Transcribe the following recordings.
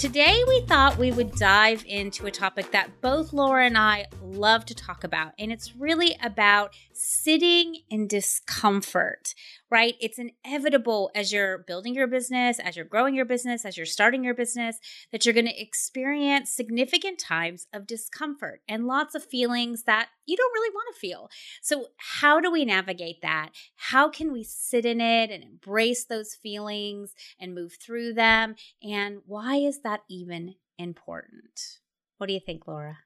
Today, we thought we would dive into a topic that both Laura and I love to talk about, and it's really about sitting in discomfort right? It's inevitable as you're building your business, as you're growing your business, as you're starting your business, that you're going to experience significant times of discomfort and lots of feelings that you don't really want to feel. So, how do we navigate that? How can we sit in it and embrace those feelings and move through them? And why is that even important? What do you think, Laura?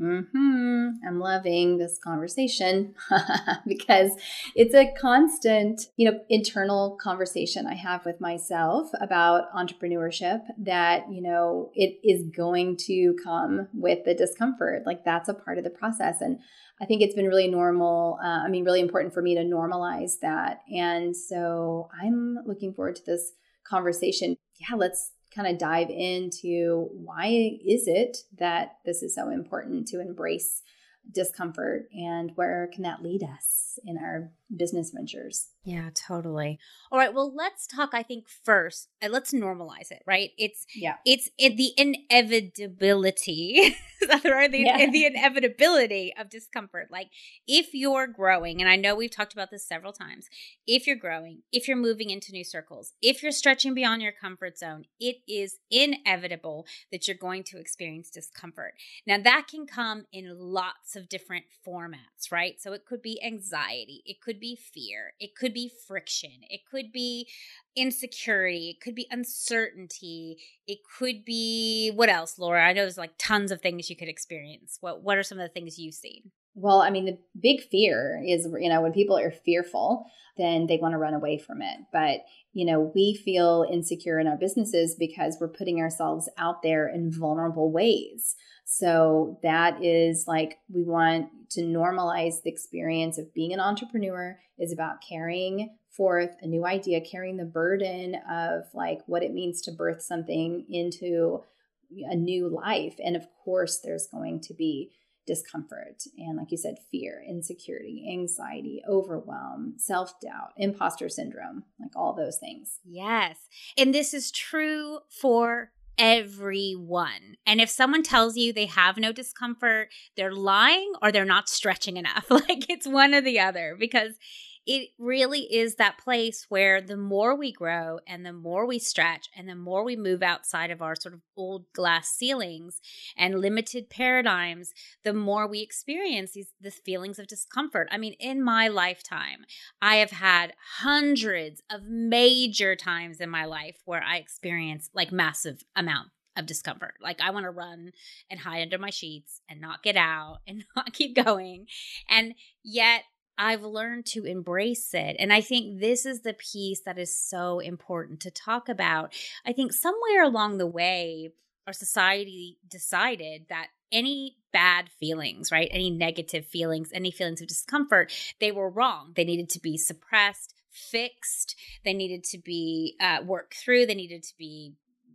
Hmm. I'm loving this conversation because it's a constant, you know, internal conversation I have with myself about entrepreneurship. That you know, it is going to come with the discomfort. Like that's a part of the process, and I think it's been really normal. Uh, I mean, really important for me to normalize that. And so I'm looking forward to this conversation. Yeah, let's kind of dive into why is it that this is so important to embrace discomfort and where can that lead us in our business ventures yeah totally. All right well let's talk i think first uh, let's normalize it right? It's yeah. it's in the inevitability or the, yeah. the inevitability of discomfort. Like if you're growing and i know we've talked about this several times if you're growing if you're moving into new circles if you're stretching beyond your comfort zone it is inevitable that you're going to experience discomfort. Now that can come in lots of different formats right? So it could be anxiety it could be fear it could be friction it could be insecurity it could be uncertainty it could be what else laura? I know there's like tons of things you could experience. What what are some of the things you've seen? Well i mean the big fear is you know when people are fearful then they want to run away from it. But you know we feel insecure in our businesses because we're putting ourselves out there in vulnerable ways so that is like we want to normalize the experience of being an entrepreneur is about carrying forth a new idea, carrying the burden of like what it means to birth something into a new life. And of course, there's going to be discomfort and, like you said, fear, insecurity, anxiety, overwhelm, self doubt, imposter syndrome, like all those things. Yes. And this is true for everyone. And if someone tells you they have no discomfort, they're lying or they're not stretching enough. Like it's one or the other because it really is that place where the more we grow and the more we stretch and the more we move outside of our sort of old glass ceilings and limited paradigms, the more we experience these the feelings of discomfort. I mean, in my lifetime, I have had hundreds of major times in my life where I experience like massive amount of discomfort. Like I want to run and hide under my sheets and not get out and not keep going. And yet I've learned to embrace it. And I think this is the piece that is so important to talk about. I think somewhere along the way, our society decided that any bad feelings, right? Any negative feelings, any feelings of discomfort, they were wrong. They needed to be suppressed, fixed. They needed to be uh, worked through. They needed to be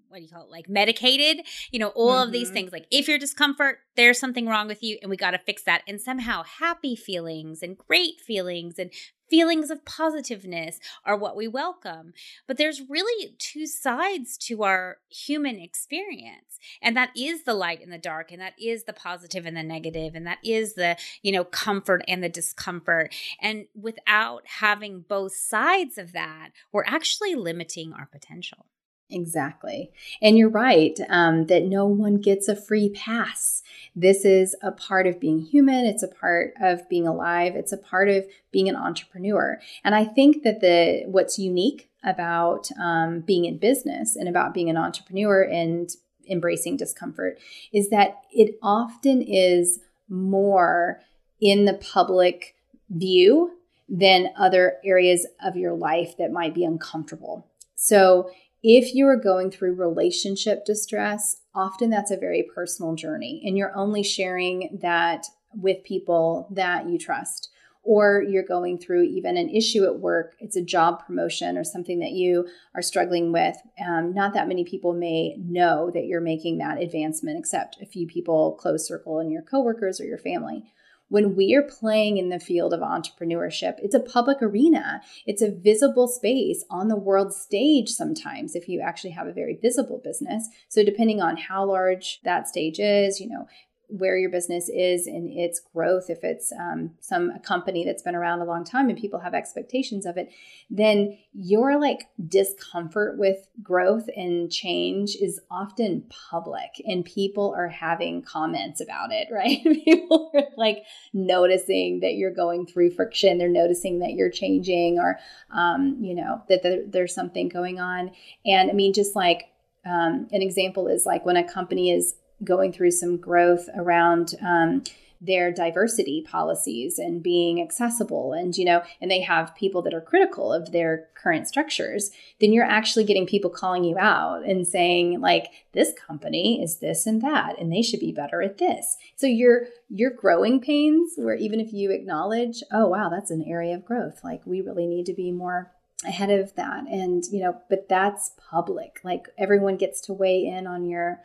what do you call it like medicated you know all mm-hmm. of these mm-hmm. things like if you're discomfort there's something wrong with you and we got to fix that and somehow happy feelings and great feelings and feelings of positiveness are what we welcome but there's really two sides to our human experience and that is the light and the dark and that is the positive and the negative and that is the you know comfort and the discomfort and without having both sides of that we're actually limiting our potential Exactly. And you're right um, that no one gets a free pass. This is a part of being human. It's a part of being alive. It's a part of being an entrepreneur. And I think that the what's unique about um, being in business and about being an entrepreneur and embracing discomfort is that it often is more in the public view than other areas of your life that might be uncomfortable. So If you are going through relationship distress, often that's a very personal journey, and you're only sharing that with people that you trust. Or you're going through even an issue at work, it's a job promotion or something that you are struggling with. Um, not that many people may know that you're making that advancement, except a few people close circle and your coworkers or your family when we are playing in the field of entrepreneurship, it's a public arena. It's a visible space on the world stage sometimes if you actually have a very visible business. So depending on how large that stage is, you know, where your business is in its growth, if it's um, some a company that's been around a long time and people have expectations of it, then your like discomfort with growth and change is often public, and people are having comments about it, right? people are like noticing that you're going through friction, they're noticing that you're changing, or um, you know that there's something going on. And I mean, just like um, an example is like when a company is going through some growth around um, their diversity policies and being accessible and you know and they have people that are critical of their current structures then you're actually getting people calling you out and saying like this company is this and that and they should be better at this. So you're you're growing pains where even if you acknowledge oh wow that's an area of growth. Like we really need to be more ahead of that. And you know but that's public. Like everyone gets to weigh in on your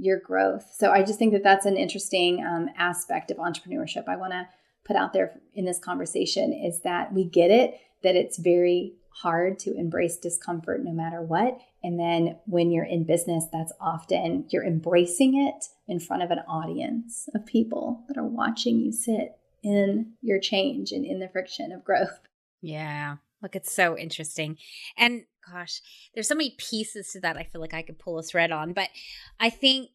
your growth. So I just think that that's an interesting um, aspect of entrepreneurship. I want to put out there in this conversation is that we get it that it's very hard to embrace discomfort no matter what. And then when you're in business, that's often you're embracing it in front of an audience of people that are watching you sit in your change and in the friction of growth. Yeah. Look, it's so interesting. And gosh, there's so many pieces to that I feel like I could pull a thread on. But I think,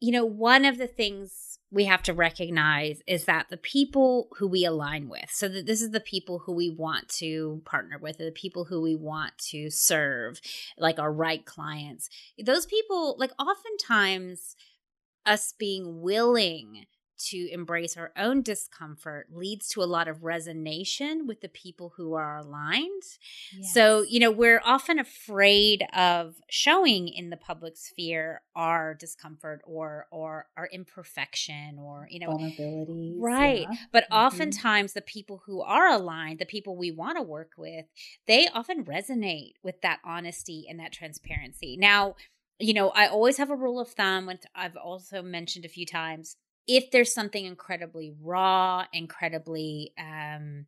you know, one of the things we have to recognize is that the people who we align with, so that this is the people who we want to partner with, the people who we want to serve, like our right clients, those people, like oftentimes, us being willing to embrace our own discomfort leads to a lot of resonation with the people who are aligned. Yes. So, you know, we're often afraid of showing in the public sphere our discomfort or or our imperfection or, you know, vulnerability. Right. Yeah. But mm-hmm. oftentimes the people who are aligned, the people we want to work with, they often resonate with that honesty and that transparency. Now, you know, I always have a rule of thumb, which I've also mentioned a few times if there's something incredibly raw, incredibly um,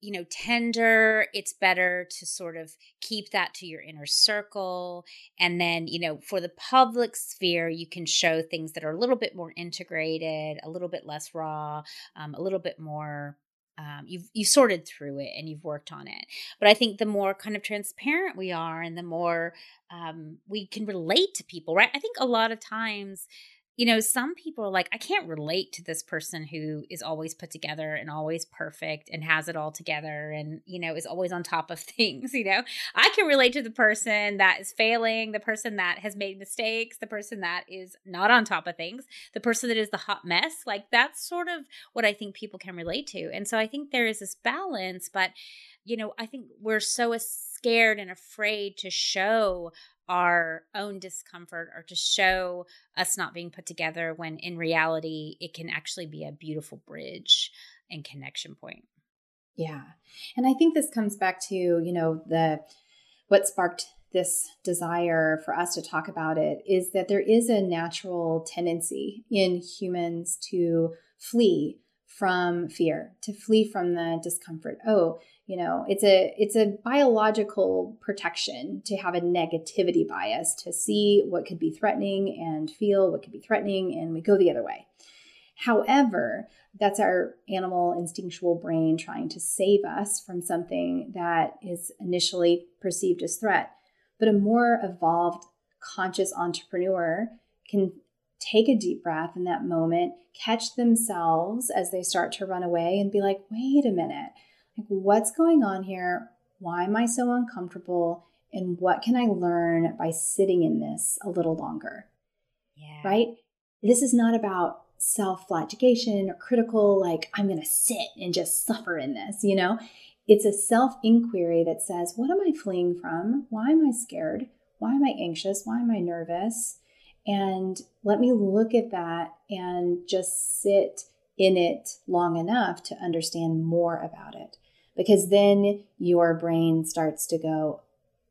you know, tender, it's better to sort of keep that to your inner circle. And then, you know, for the public sphere, you can show things that are a little bit more integrated, a little bit less raw, um, a little bit more. Um, you've you sorted through it and you've worked on it. But I think the more kind of transparent we are, and the more um, we can relate to people, right? I think a lot of times you know, some people are like, I can't relate to this person who is always put together and always perfect and has it all together and, you know, is always on top of things. You know, I can relate to the person that is failing, the person that has made mistakes, the person that is not on top of things, the person that is the hot mess. Like, that's sort of what I think people can relate to. And so I think there is this balance, but, you know, I think we're so scared and afraid to show our own discomfort or to show us not being put together when in reality it can actually be a beautiful bridge and connection point. Yeah. And I think this comes back to, you know, the what sparked this desire for us to talk about it is that there is a natural tendency in humans to flee from fear, to flee from the discomfort. Oh, you know it's a it's a biological protection to have a negativity bias to see what could be threatening and feel what could be threatening and we go the other way. However that's our animal instinctual brain trying to save us from something that is initially perceived as threat. But a more evolved conscious entrepreneur can take a deep breath in that moment catch themselves as they start to run away and be like wait a minute like, what's going on here? Why am I so uncomfortable? And what can I learn by sitting in this a little longer? Yeah. Right? This is not about self flagellation or critical, like, I'm going to sit and just suffer in this, you know? it's a self inquiry that says, What am I fleeing from? Why am I scared? Why am I anxious? Why am I nervous? And let me look at that and just sit in it long enough to understand more about it. Because then your brain starts to go,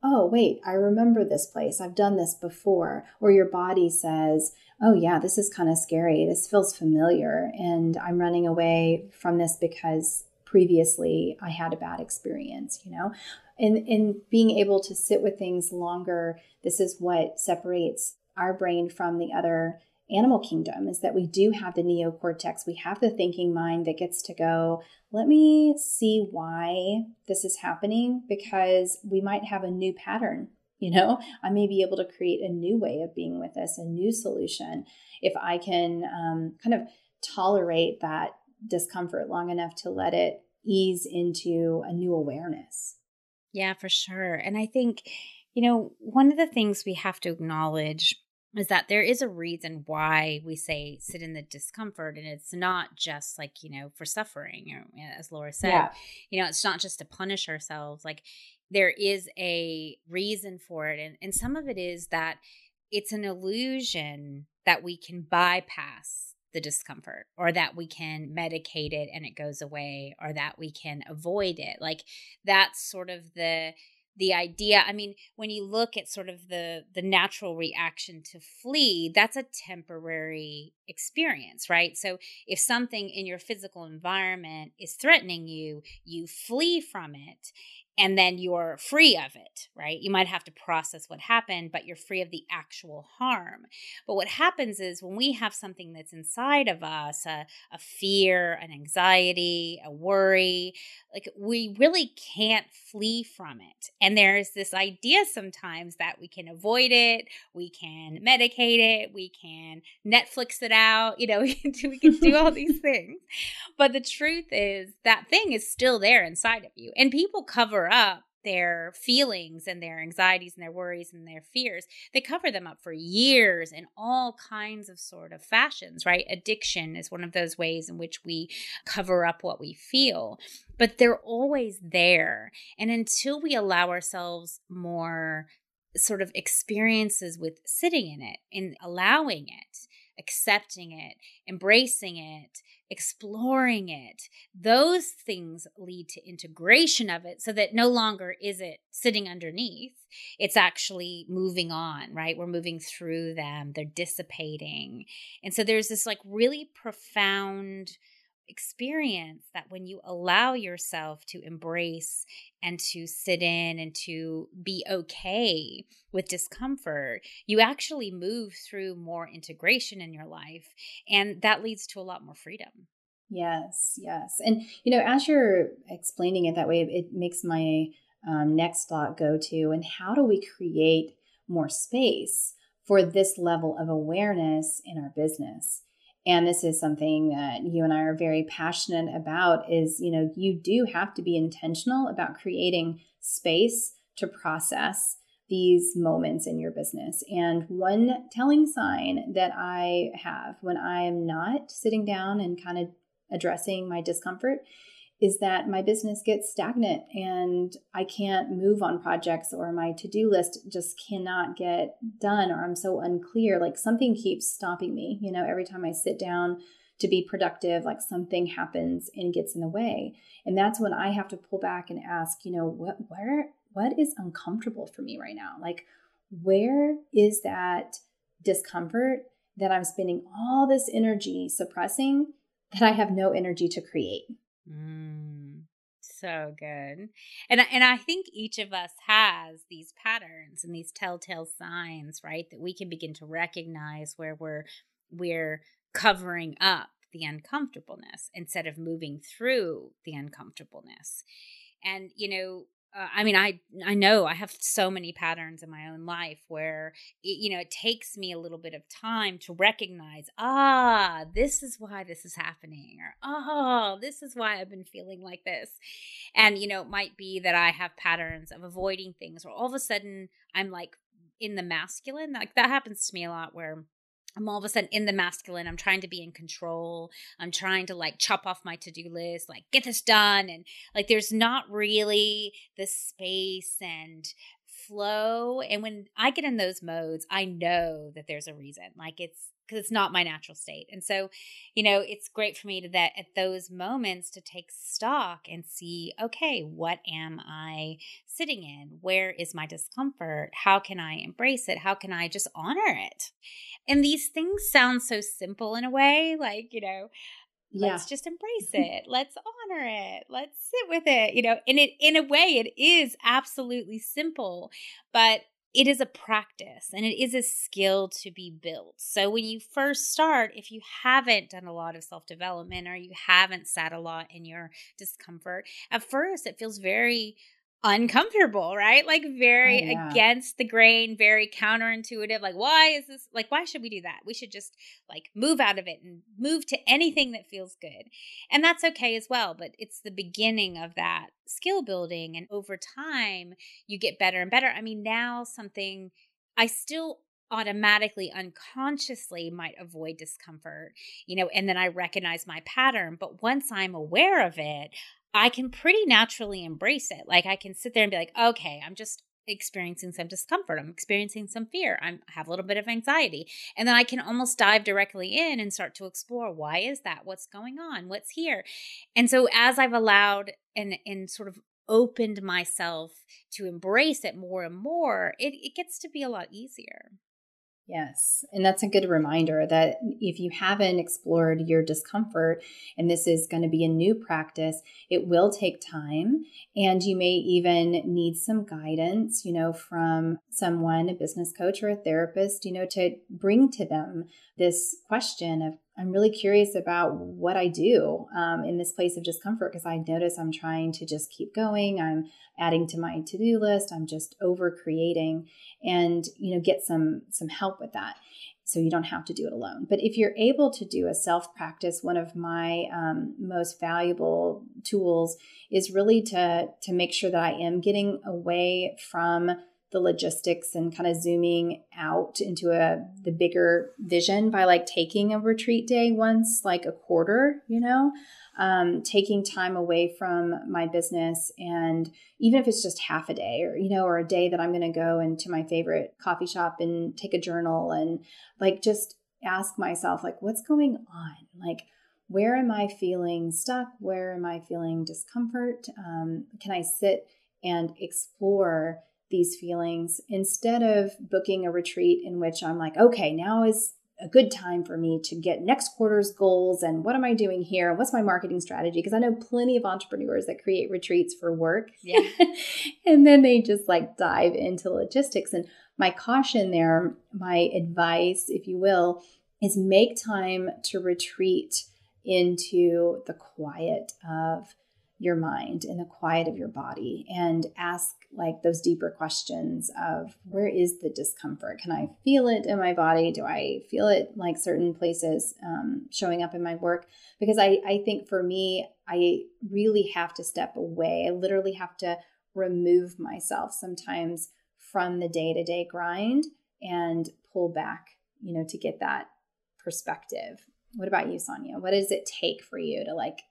oh, wait, I remember this place. I've done this before. Or your body says, oh, yeah, this is kind of scary. This feels familiar. And I'm running away from this because previously I had a bad experience, you know? And, and being able to sit with things longer, this is what separates our brain from the other animal kingdom is that we do have the neocortex. We have the thinking mind that gets to go, let me see why this is happening because we might have a new pattern. You know, I may be able to create a new way of being with this, a new solution, if I can um, kind of tolerate that discomfort long enough to let it ease into a new awareness. Yeah, for sure. And I think, you know, one of the things we have to acknowledge is that there is a reason why we say sit in the discomfort and it's not just like you know for suffering or as laura said yeah. you know it's not just to punish ourselves like there is a reason for it and, and some of it is that it's an illusion that we can bypass the discomfort or that we can medicate it and it goes away or that we can avoid it like that's sort of the the idea i mean when you look at sort of the the natural reaction to flee that's a temporary experience right? So if something in your physical environment is threatening you you flee from it and then you're free of it, right? You might have to process what happened, but you're free of the actual harm. But what happens is when we have something that's inside of us a, a fear, an anxiety, a worry like we really can't flee from it. And there's this idea sometimes that we can avoid it, we can medicate it, we can Netflix it out, you know, we can do, we can do all these things. But the truth is that thing is still there inside of you. And people cover up their feelings and their anxieties and their worries and their fears. They cover them up for years in all kinds of sort of fashions right? Addiction is one of those ways in which we cover up what we feel but they're always there. And until we allow ourselves more sort of experiences with sitting in it and allowing it accepting it embracing it exploring it, those things lead to integration of it so that no longer is it sitting underneath. It's actually moving on, right? We're moving through them, they're dissipating. And so there's this like really profound experience that when you allow yourself to embrace and to sit in and to be okay with discomfort, you actually move through more integration in your life. And that leads to a lot more freedom. Yes, yes. And, you know, as you're explaining it that way, it makes my um, next thought go to and how do we create more space for this level of awareness in our business? And this is something that you and I are very passionate about is you know you do have to be intentional about creating space to process these moments in your business. And one telling sign that I have when I am not sitting down and kind of addressing my discomfort is that my business gets stagnant and I can't move on projects or my to do list just cannot get done or I'm so unclear. Like something keeps stopping me. You know, every time I sit down to be productive, like something happens and gets in the way. And that's when I have to pull back and ask, you know, what, where, what is uncomfortable for me right now? Like, where is that discomfort that I'm spending all this energy suppressing that I have no energy to create? Mm, so good. And and I think each of us has these patterns and these telltale signs, right? That we can begin to recognize where we're we're covering up the uncomfortableness instead of moving through the uncomfortableness. And you know, uh, I mean, I I know I have so many patterns in my own life where it, you know it takes me a little bit of time to recognize, ah, this is why this is happening, or oh, this is why I've been feeling like this, and you know, it might be that I have patterns of avoiding things, or all of a sudden I'm like in the masculine, like that happens to me a lot, where I'm all of a sudden in the masculine. I'm trying to be in control. I'm trying to like chop off my to do list, like get this done. And like there's not really the space and flow. And when I get in those modes, I know that there's a reason. Like it's because it's not my natural state. And so, you know, it's great for me to that at those moments to take stock and see, okay, what am I sitting in? Where is my discomfort? How can I embrace it? How can I just honor it? And these things sound so simple in a way, like, you know, yeah. let's just embrace it let's honor it let's sit with it you know and it in a way it is absolutely simple but it is a practice and it is a skill to be built. So when you first start, if you haven't done a lot of self development or you haven't sat a lot in your discomfort, at first it feels very uncomfortable, right? Like very oh, yeah. against the grain, very counterintuitive. Like, why is this? Like, why should we do that? We should just like move out of it and move to anything that feels good. And that's okay as well. But it's the beginning of that skill building. And over time, you get better and better. I mean, now something I still automatically unconsciously might avoid discomfort you know and then i recognize my pattern but once i'm aware of it I can pretty naturally embrace it. Like I can sit there and be like, okay, I'm just experiencing some discomfort. I'm experiencing some fear. I'm, I have a little bit of anxiety. And then I can almost dive directly in and start to explore why is that? What's going on? What's here? And so as I've allowed and and sort of opened myself to embrace it more and more, it, it gets to be a lot easier. Yes. And that's a good reminder that if you haven't explored your discomfort and this is going to be a new practice, it will take time. And you may even need some guidance, you know, from someone, a business coach or a therapist, you know, to bring to them this question of I'm really curious about what I do um, in this place of discomfort because I notice I'm trying to just keep going. I'm adding to my to-do list. I'm just over creating, and you know, get some some help with that, so you don't have to do it alone. But if you're able to do a self practice, one of my um, most valuable tools is really to to make sure that I am getting away from the logistics and kind of zooming out into a the bigger vision by like taking a retreat day once like a quarter you know? Um, taking time away from my business and even if it's just half a day or you know or a day that i'm going to go into my favorite coffee shop and take a journal and like just ask myself like what's going on? Like where am i feeling stuck? Where am i feeling discomfort? Um, can i sit and explore these feelings instead of booking a retreat in which I'm like, okay, now is a good time for me to get next quarter's goals and what am I doing here? What's my marketing strategy? Because I know plenty of entrepreneurs that create retreats for work. Yeah. and then they just like dive into logistics. And my caution there, my advice, if you will, is make time to retreat into the quiet of your mind and the quiet of your body and ask like those deeper questions of where is the discomfort? Can i feel it in my body? Do i feel it like certain places um, showing up in my work? Because I, I think for me i really have to step away. I literally have to remove myself sometimes from the day-to-day grind and pull back you know to get that perspective. What about you sonia? What does it take for you to like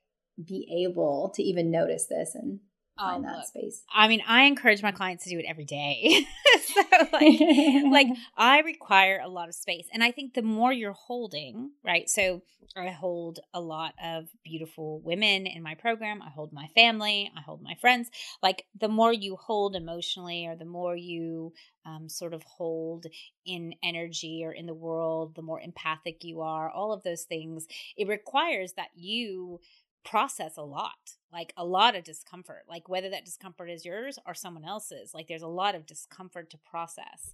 be able to even notice this and find oh, that look, space. I mean, I encourage my clients to do it every day. so like like I require a lot of space. And I think the more you're holding, right? So I hold a lot of beautiful women in my program. I hold my family, I hold my friends. Like the more you hold emotionally or the more you um, sort of hold in energy or in the world, the more empathic you are, all of those things, it requires that you process a lot like a lot of discomfort like whether that discomfort is yours or someone else's like there's a lot of discomfort to process.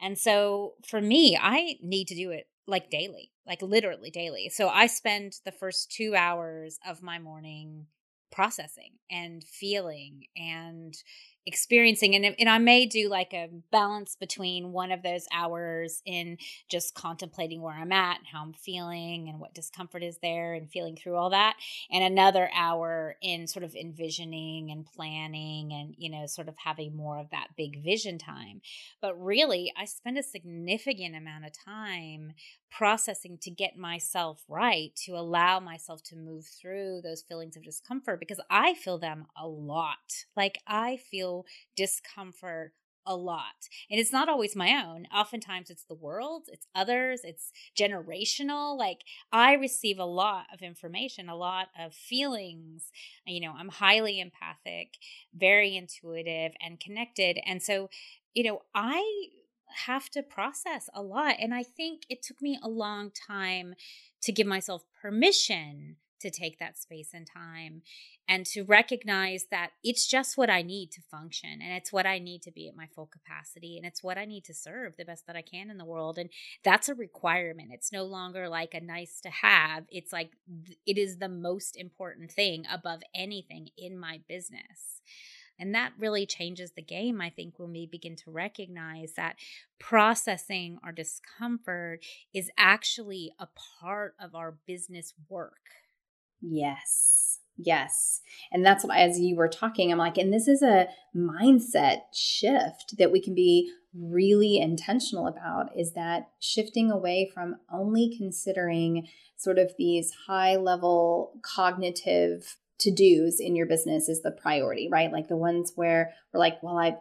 And so for me i need to do it like daily like literally daily. So i spend the first 2 hours of my morning processing and feeling and experiencing and, and i may do like a balance between one of those hours in just contemplating where i'm at and how i'm feeling and what discomfort is there and feeling through all that and another hour in sort of envisioning and planning and you know sort of having more of that big vision time. But really i spend a significant amount of time processing to get myself right, to allow myself to move through those feelings of discomfort because I feel them a lot. Like I feel discomfort a lot. And it's not always my own. Oftentimes it's the world, it's others, it's generational. Like I receive a lot of information, a lot of feelings. You know, I'm highly empathic, very intuitive and connected. And so, you know, I have to process a lot. And I think it took me a long time to give myself permission to take that space and time and to recognize that it's just what I need to function and it's what I need to be at my full capacity and it's what I need to serve the best that I can in the world. And that's a requirement. It's no longer like a nice to have, it's like it is the most important thing above anything in my business. And that really changes the game, I think, when we begin to recognize that processing our discomfort is actually a part of our business work. Yes. Yes. And that's what, as you were talking, I'm like, and this is a mindset shift that we can be really intentional about is that shifting away from only considering sort of these high level cognitive to dos in your business is the priority, right? Like the ones where we're like, well, I've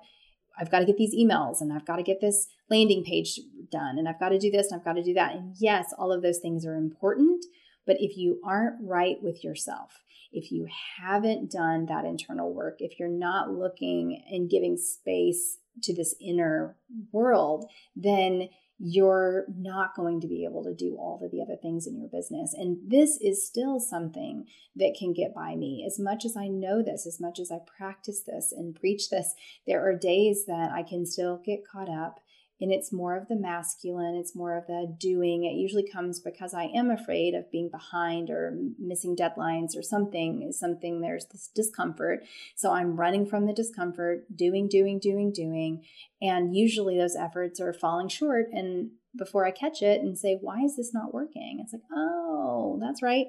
I've got to get these emails and I've got to get this landing page done and I've got to do this and I've got to do that. And yes, all of those things are important. But if you aren't right with yourself, if you haven't done that internal work, if you're not looking and giving space to this inner world, then you're not going to be able to do all of the other things in your business. And this is still something that can get by me. As much as I know this, as much as I practice this and preach this, there are days that I can still get caught up and it's more of the masculine, it's more of the doing. It usually comes because I am afraid of being behind or missing deadlines or something, is something there's this discomfort. So I'm running from the discomfort, doing, doing, doing, doing. And usually those efforts are falling short. And before I catch it and say, why is this not working? It's like, oh, that's right.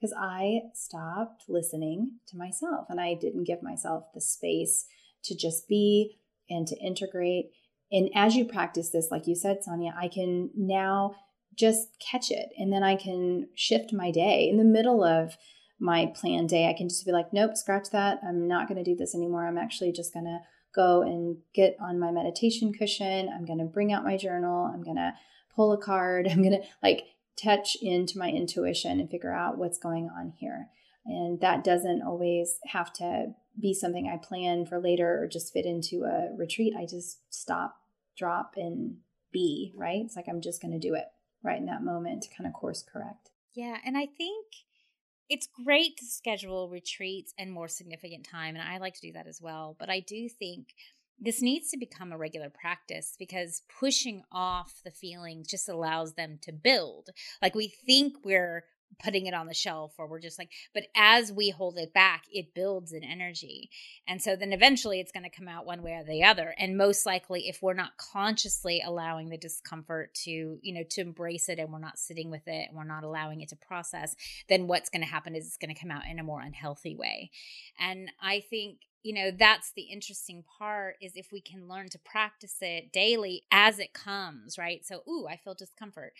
Because I stopped listening to myself and I didn't give myself the space to just be and to integrate and as you practice this, like you said, Sonia, I can now just catch it and then I can shift my day in the middle of my planned day. I can just be like, nope, scratch that. I'm not going to do this anymore. I'm actually just going to go and get on my meditation cushion. I'm going to bring out my journal. I'm going to pull a card. I'm going to like touch into my intuition and figure out what's going on here. And that doesn't always have to be something I plan for later or just fit into a retreat. I just stop, drop, and be, right? It's like I'm just going to do it right in that moment to kind of course correct. Yeah. And I think it's great to schedule retreats and more significant time. And I like to do that as well. But I do think this needs to become a regular practice because pushing off the feelings just allows them to build. Like we think we're putting it on the shelf or we're just like but as we hold it back it builds an energy. And so then eventually it's going to come out one way or the other. And most likely if we're not consciously allowing the discomfort to you know to embrace it and we're not sitting with it and we're not allowing it to process then what's going to happen is it's going to come out in a more unhealthy way. And i think you know that's the interesting part is if we can learn to practice it daily as it comes right? So ooh i feel discomfort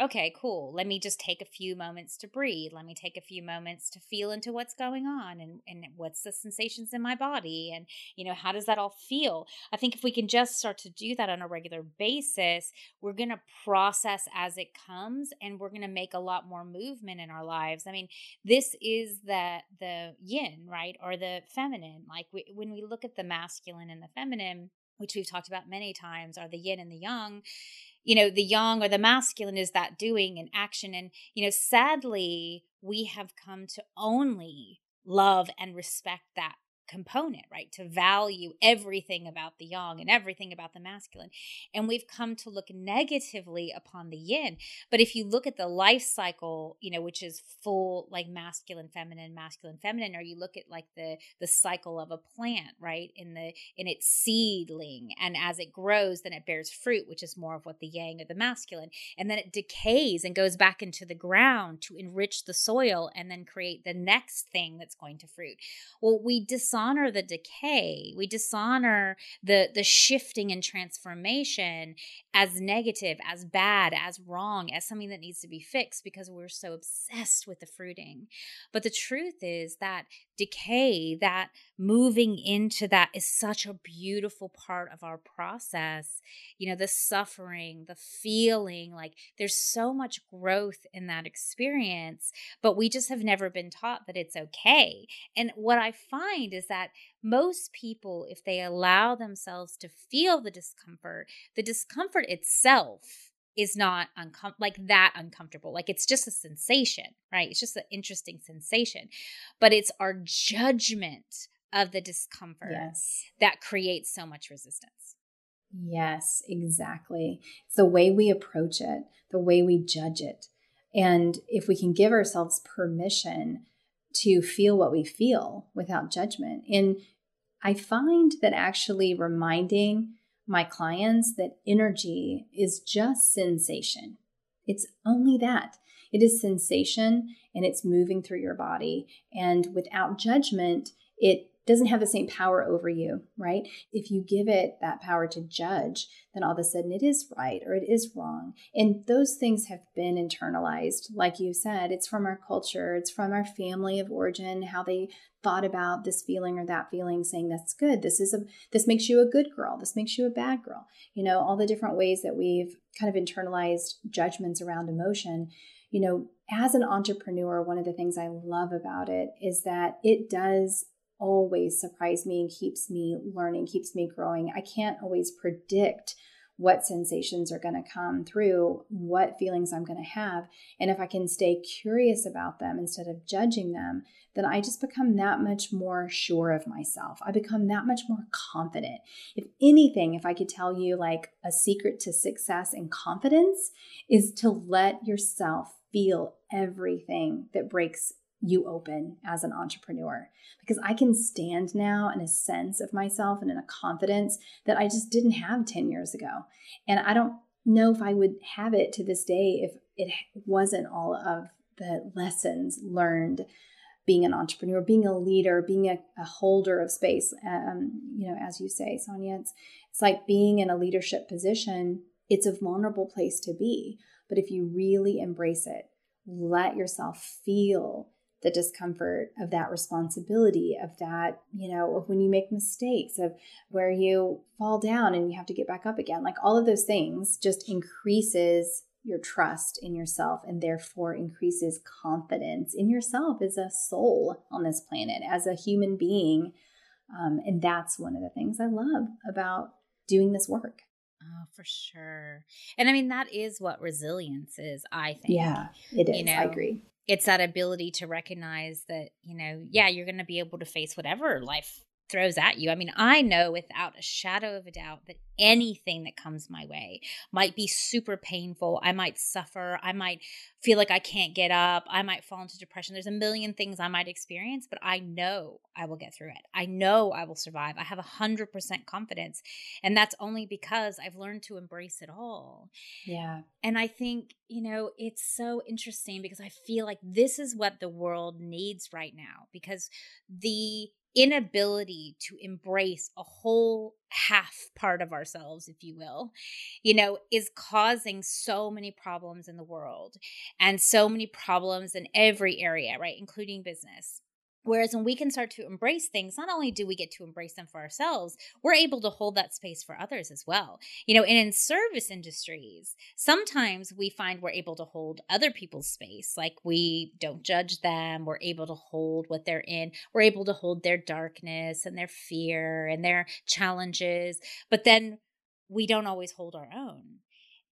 okay, cool. Let me just take a few moments to breathe. Let me take a few moments to feel into what's going on and, and what's the sensations in my body and, you know, how does that all feel? I think if we can just start to do that on a regular basis, we're going to process as it comes and we're going to make a lot more movement in our lives. I mean, this is the, the yin, right? Or the feminine. Like we, when we look at the masculine and the feminine, which we've talked about many times, are the yin and the yang you know the yang or the masculine is that doing and action. And you know sadly we have come to only love and respect that component, right? To value everything about the yang and everything about the masculine. And we've come to look negatively upon the yin. But if you look at the life cycle, you know, which is full like masculine, feminine, masculine, feminine, or you look at like the the cycle of a plant, right? In the in its seedling. And as it grows, then it bears fruit, which is more of what the yang or the masculine. And then it decays and goes back into the ground to enrich the soil and then create the next thing that's going to fruit. Well, we decide dishonor the decay. We dishonor the the shifting and transformation as negative as bad as wrong as something that needs to be fixed because we're so obsessed with the fruiting. But the truth is that decay that moving into that is such a beautiful part of our process. You know the suffering the feeling like there's so much growth in that experience but we just have never been taught that it's okay. And what i find is that most people, if they allow themselves to feel the discomfort, the discomfort itself is not uncom- like that uncomfortable. Like it's just a sensation, right? It's just an interesting sensation. But it's our judgment of the discomfort yes. that creates so much resistance. Yes, exactly. It's the way we approach it, the way we judge it. And if we can give ourselves permission to feel what we feel without judgment. And I find that actually reminding my clients that energy is just sensation. It's only that. It is sensation and it's moving through your body. And without judgment, it doesn't have the same power over you, right? If you give it that power to judge, then all of a sudden it is right or it is wrong. And those things have been internalized. Like you said, it's from our culture, it's from our family of origin, how they thought about this feeling or that feeling, saying that's good. This is a this makes you a good girl. This makes you a bad girl. You know, all the different ways that we've kind of internalized judgments around emotion. You know, as an entrepreneur, one of the things I love about it is that it does always surprise me and keeps me learning, keeps me growing. I can't always predict what sensations are going to come through, what feelings I'm going to have. And if I can stay curious about them instead of judging them, then I just become that much more sure of myself. I become that much more confident. If anything, if I could tell you like a secret to success and confidence is to let yourself feel everything that breaks you open as an entrepreneur because I can stand now in a sense of myself and in a confidence that I just didn't have 10 years ago. And I don't know if I would have it to this day if it wasn't all of the lessons learned being an entrepreneur, being a leader, being a, a holder of space. Um, you know, as you say, Sonia, it's, it's like being in a leadership position. It's a vulnerable place to be. But if you really embrace it, let yourself feel the discomfort of that responsibility of that you know of when you make mistakes of where you fall down and you have to get back up again like all of those things just increases your trust in yourself and therefore increases confidence in yourself as a soul on this planet as a human being um, and that's one of the things i love about doing this work Oh, for sure. And I mean, that is what resilience is, I think. Yeah, it is. You know, I agree it's that ability to recognize that, you know, yeah, you're going to be able to face whatever life throws at you. I mean, I know without a shadow of a doubt that anything that comes my way might be super painful. I might suffer. I might feel like I can't get up. I might fall into depression. There's a million things I might experience, but I know I will get through it. I know I will survive. I have a hundred percent confidence. And that's only because I've learned to embrace it all. Yeah. And I think, you know, it's so interesting because I feel like this is what the world needs right now because the inability to embrace a whole half part of ourselves, if you will, you know, is causing so many problems in the world and so many problems in every area, right? Including business. Whereas when we can start to embrace things, not only do we get to embrace them for ourselves, we're able to hold that space for others as well. You know, and in service industries, sometimes we find we're able to hold other people's space. Like we don't judge them, we're able to hold what they're in, we're able to hold their darkness and their fear and their challenges. But then we don't always hold our own.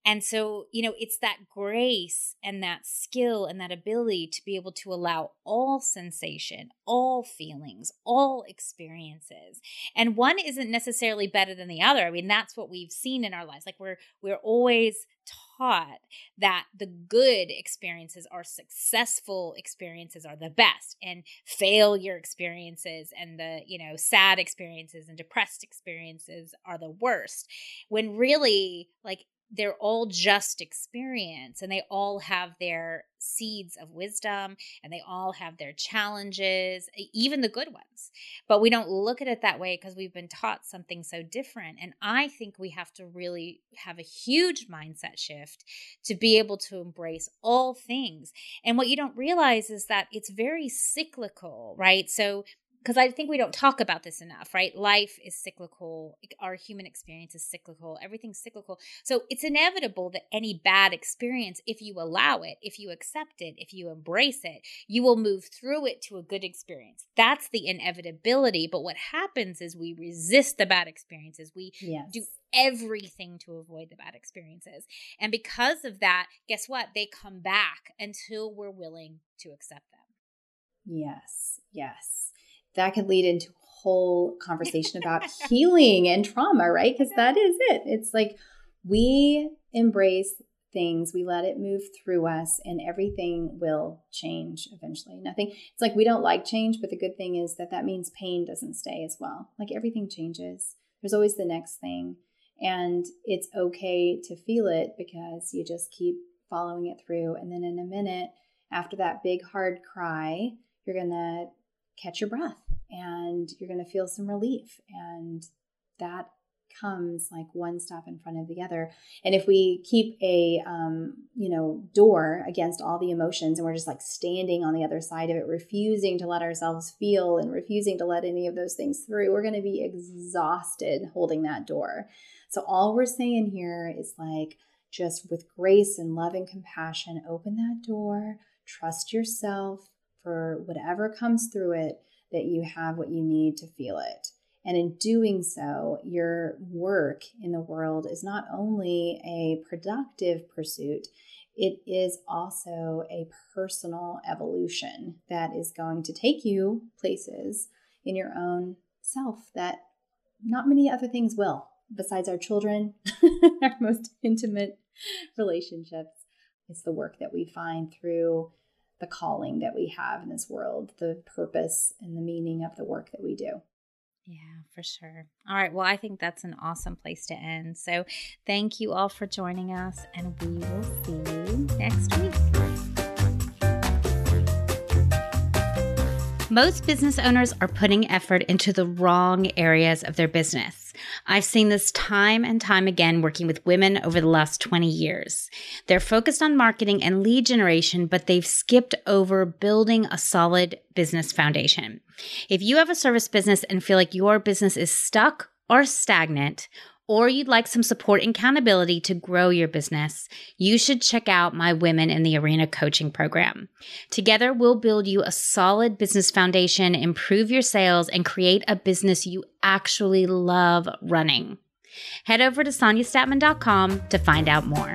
And so, you know, it's that grace and that skill and that ability to be able to allow all sensation, all feelings, all experiences. And one isn't necessarily better than the other. I mean, that's what we've seen in our lives. Like we're we're always taught that the good experiences are successful experiences are the best and failure experiences and the you know sad experiences and depressed experiences are the worst when really like they're all just experience and they all have their seeds of wisdom and they all have their challenges, even the good ones. But we don't look at it that way because we've been taught something so different. And I think we have to really have a huge mindset shift to be able to embrace all things. And what you don't realize is that it's very cyclical, right? So because I think we don't talk about this enough, right? Life is cyclical. Our human experience is cyclical. Everything's cyclical. So it's inevitable that any bad experience, if you allow it, if you accept it, if you embrace it, you will move through it to a good experience. That's the inevitability. But what happens is we resist the bad experiences. We yes. do everything to avoid the bad experiences. And because of that, guess what? They come back until we're willing to accept them. Yes, yes that could lead into a whole conversation about healing and trauma, right? Because that is it. It's like we embrace things, we let it move through us, and everything will change eventually. Nothing, it's like we don't like change, but the good thing is that that means pain doesn't stay as well. Like everything changes, there's always the next thing. And it's okay to feel it because you just keep following it through. And then in a minute, after that big hard cry, you're going to catch your breath and you're going to feel some relief. And that comes like one step in front of the other. And if we keep a, um, you know, door against all the emotions and we're just like standing on the other side of it, refusing to let ourselves feel and refusing to let any of those things through, we're going to be exhausted holding that door. So all we're saying here is like, just with grace and love and compassion, open that door, trust yourself for whatever comes through it that you have what you need to feel it. And in doing so, your work in the world is not only a productive pursuit, it is also a personal evolution that is going to take you places in your own self that not many other things will, besides our children, our most intimate relationships. It's the work that we find through the calling that we have in this world, the purpose and the meaning of the work that we do. Yeah, for sure. All right. Well, I think that's an awesome place to end. So, thank you all for joining us, and we will see you next week. Most business owners are putting effort into the wrong areas of their business. I've seen this time and time again working with women over the last 20 years. They're focused on marketing and lead generation, but they've skipped over building a solid business foundation. If you have a service business and feel like your business is stuck or stagnant, or you'd like some support and accountability to grow your business, you should check out my Women in the Arena coaching program. Together, we'll build you a solid business foundation, improve your sales, and create a business you actually love running. Head over to sonjastatman.com to find out more.